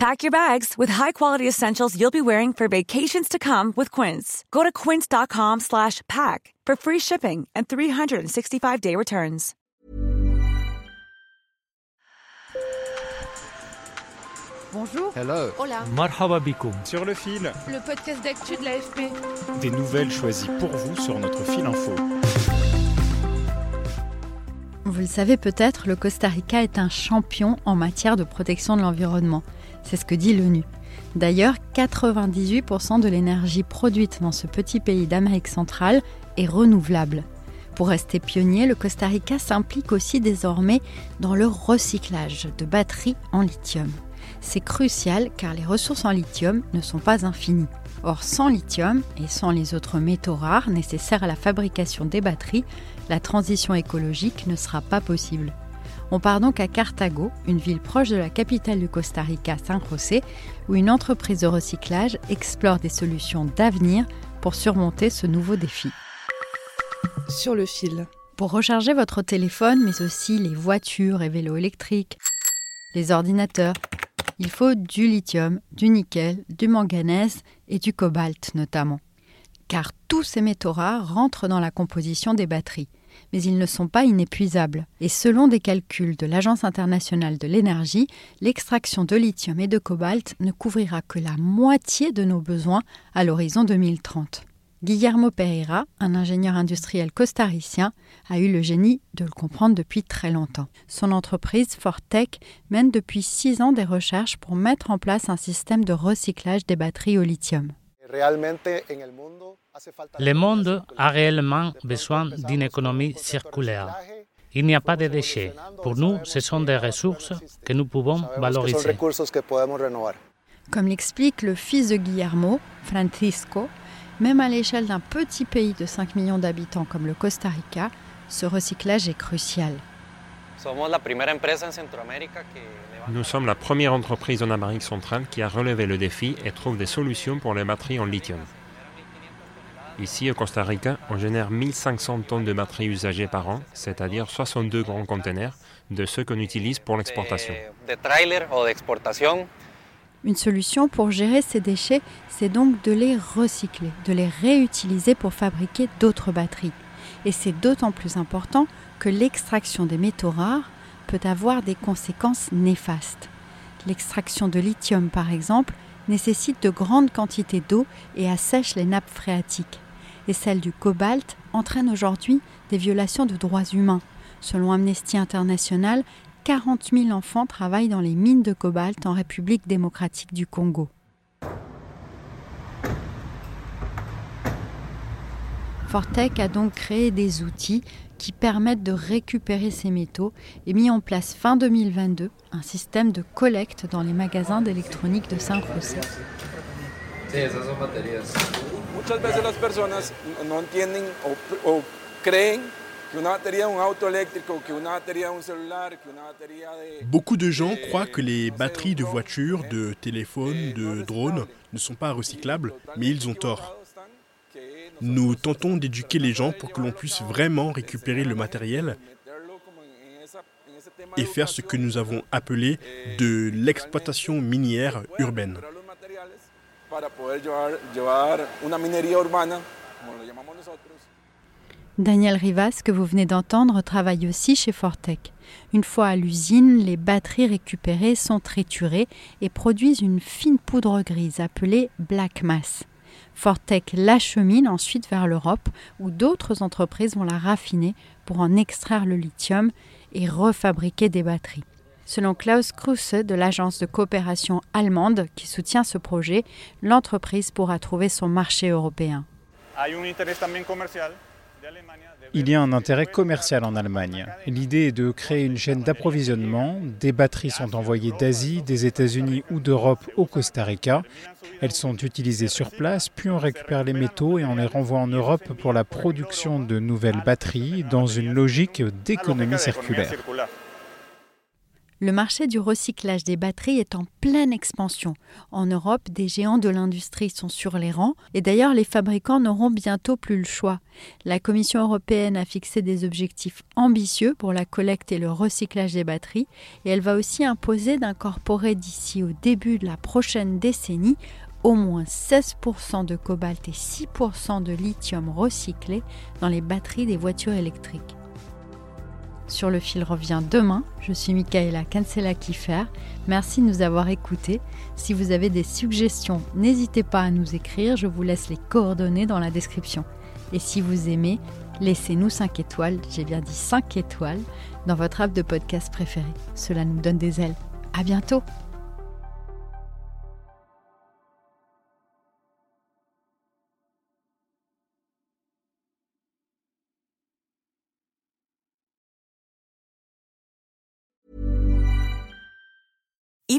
Pack your bags with high-quality essentials you'll be wearing for vacations to come with Quince. Go to quince.com slash pack for free shipping and 365-day returns. Bonjour. Hello. Hola. Marhaba bikoum. Sur le fil, Le podcast d'actu de l'AFP. des nouvelles choisies pour vous sur notre fil info. Vous le savez peut-être, le Costa Rica est un champion en matière de protection de l'environnement. C'est ce que dit l'ONU. D'ailleurs, 98% de l'énergie produite dans ce petit pays d'Amérique centrale est renouvelable. Pour rester pionnier, le Costa Rica s'implique aussi désormais dans le recyclage de batteries en lithium. C'est crucial car les ressources en lithium ne sont pas infinies. Or, sans lithium et sans les autres métaux rares nécessaires à la fabrication des batteries, la transition écologique ne sera pas possible. On part donc à Cartago, une ville proche de la capitale du Costa Rica, San José, où une entreprise de recyclage explore des solutions d'avenir pour surmonter ce nouveau défi. Sur le fil. Pour recharger votre téléphone, mais aussi les voitures et vélos électriques, les ordinateurs, il faut du lithium, du nickel, du manganèse et du cobalt notamment. Car tous ces métaux rares rentrent dans la composition des batteries, mais ils ne sont pas inépuisables. Et selon des calculs de l'Agence internationale de l'énergie, l'extraction de lithium et de cobalt ne couvrira que la moitié de nos besoins à l'horizon 2030. Guillermo Pereira, un ingénieur industriel costaricien, a eu le génie de le comprendre depuis très longtemps. Son entreprise Fortec mène depuis six ans des recherches pour mettre en place un système de recyclage des batteries au lithium. Le monde a réellement besoin d'une économie circulaire. Il n'y a pas de déchets. Pour nous, ce sont des ressources que nous pouvons valoriser. Comme l'explique le fils de Guillermo, Francisco, même à l'échelle d'un petit pays de 5 millions d'habitants comme le Costa Rica, ce recyclage est crucial. Nous sommes la première entreprise en Amérique centrale qui a relevé le défi et trouve des solutions pour les batteries en lithium. Ici, au Costa Rica, on génère 1500 tonnes de batteries usagées par an, c'est-à-dire 62 grands conteneurs de ceux qu'on utilise pour l'exportation. Une solution pour gérer ces déchets, c'est donc de les recycler, de les réutiliser pour fabriquer d'autres batteries. Et c'est d'autant plus important que l'extraction des métaux rares peut avoir des conséquences néfastes. L'extraction de lithium, par exemple, nécessite de grandes quantités d'eau et assèche les nappes phréatiques. Et celle du cobalt entraîne aujourd'hui des violations de droits humains. Selon Amnesty International, 40 000 enfants travaillent dans les mines de cobalt en République démocratique du Congo. Fortec a donc créé des outils qui permettent de récupérer ces métaux et mis en place fin 2022 un système de collecte dans les magasins d'électronique de San José. Muchas veces las personas no entienden o, o creen que una batería de un auto eléctrico, que una batería de un celular, que una batería de... Beaucoup de gens croient que les batteries de voitures, de téléphones, de drones ne sont pas recyclables, mais ils ont tort. Nous tentons d'éduquer les gens pour que l'on puisse vraiment récupérer le matériel et faire ce que nous avons appelé de l'exploitation minière urbaine. Daniel Rivas, que vous venez d'entendre, travaille aussi chez Fortec. Une fois à l'usine, les batteries récupérées sont triturées et produisent une fine poudre grise appelée black mass. Fortec l'achemine ensuite vers l'Europe où d'autres entreprises vont la raffiner pour en extraire le lithium et refabriquer des batteries. Selon Klaus Kruse de l'agence de coopération allemande qui soutient ce projet, l'entreprise pourra trouver son marché européen. Il y a un intérêt commercial en Allemagne. L'idée est de créer une chaîne d'approvisionnement. Des batteries sont envoyées d'Asie, des États-Unis ou d'Europe au Costa Rica. Elles sont utilisées sur place, puis on récupère les métaux et on les renvoie en Europe pour la production de nouvelles batteries dans une logique d'économie circulaire. Le marché du recyclage des batteries est en pleine expansion. En Europe, des géants de l'industrie sont sur les rangs et d'ailleurs les fabricants n'auront bientôt plus le choix. La Commission européenne a fixé des objectifs ambitieux pour la collecte et le recyclage des batteries et elle va aussi imposer d'incorporer d'ici au début de la prochaine décennie au moins 16% de cobalt et 6% de lithium recyclés dans les batteries des voitures électriques. Sur le fil revient demain. Je suis Michaela Cancela-Kiffer. Merci de nous avoir écoutés. Si vous avez des suggestions, n'hésitez pas à nous écrire. Je vous laisse les coordonnées dans la description. Et si vous aimez, laissez-nous 5 étoiles, j'ai bien dit 5 étoiles, dans votre app de podcast préféré. Cela nous donne des ailes. À bientôt!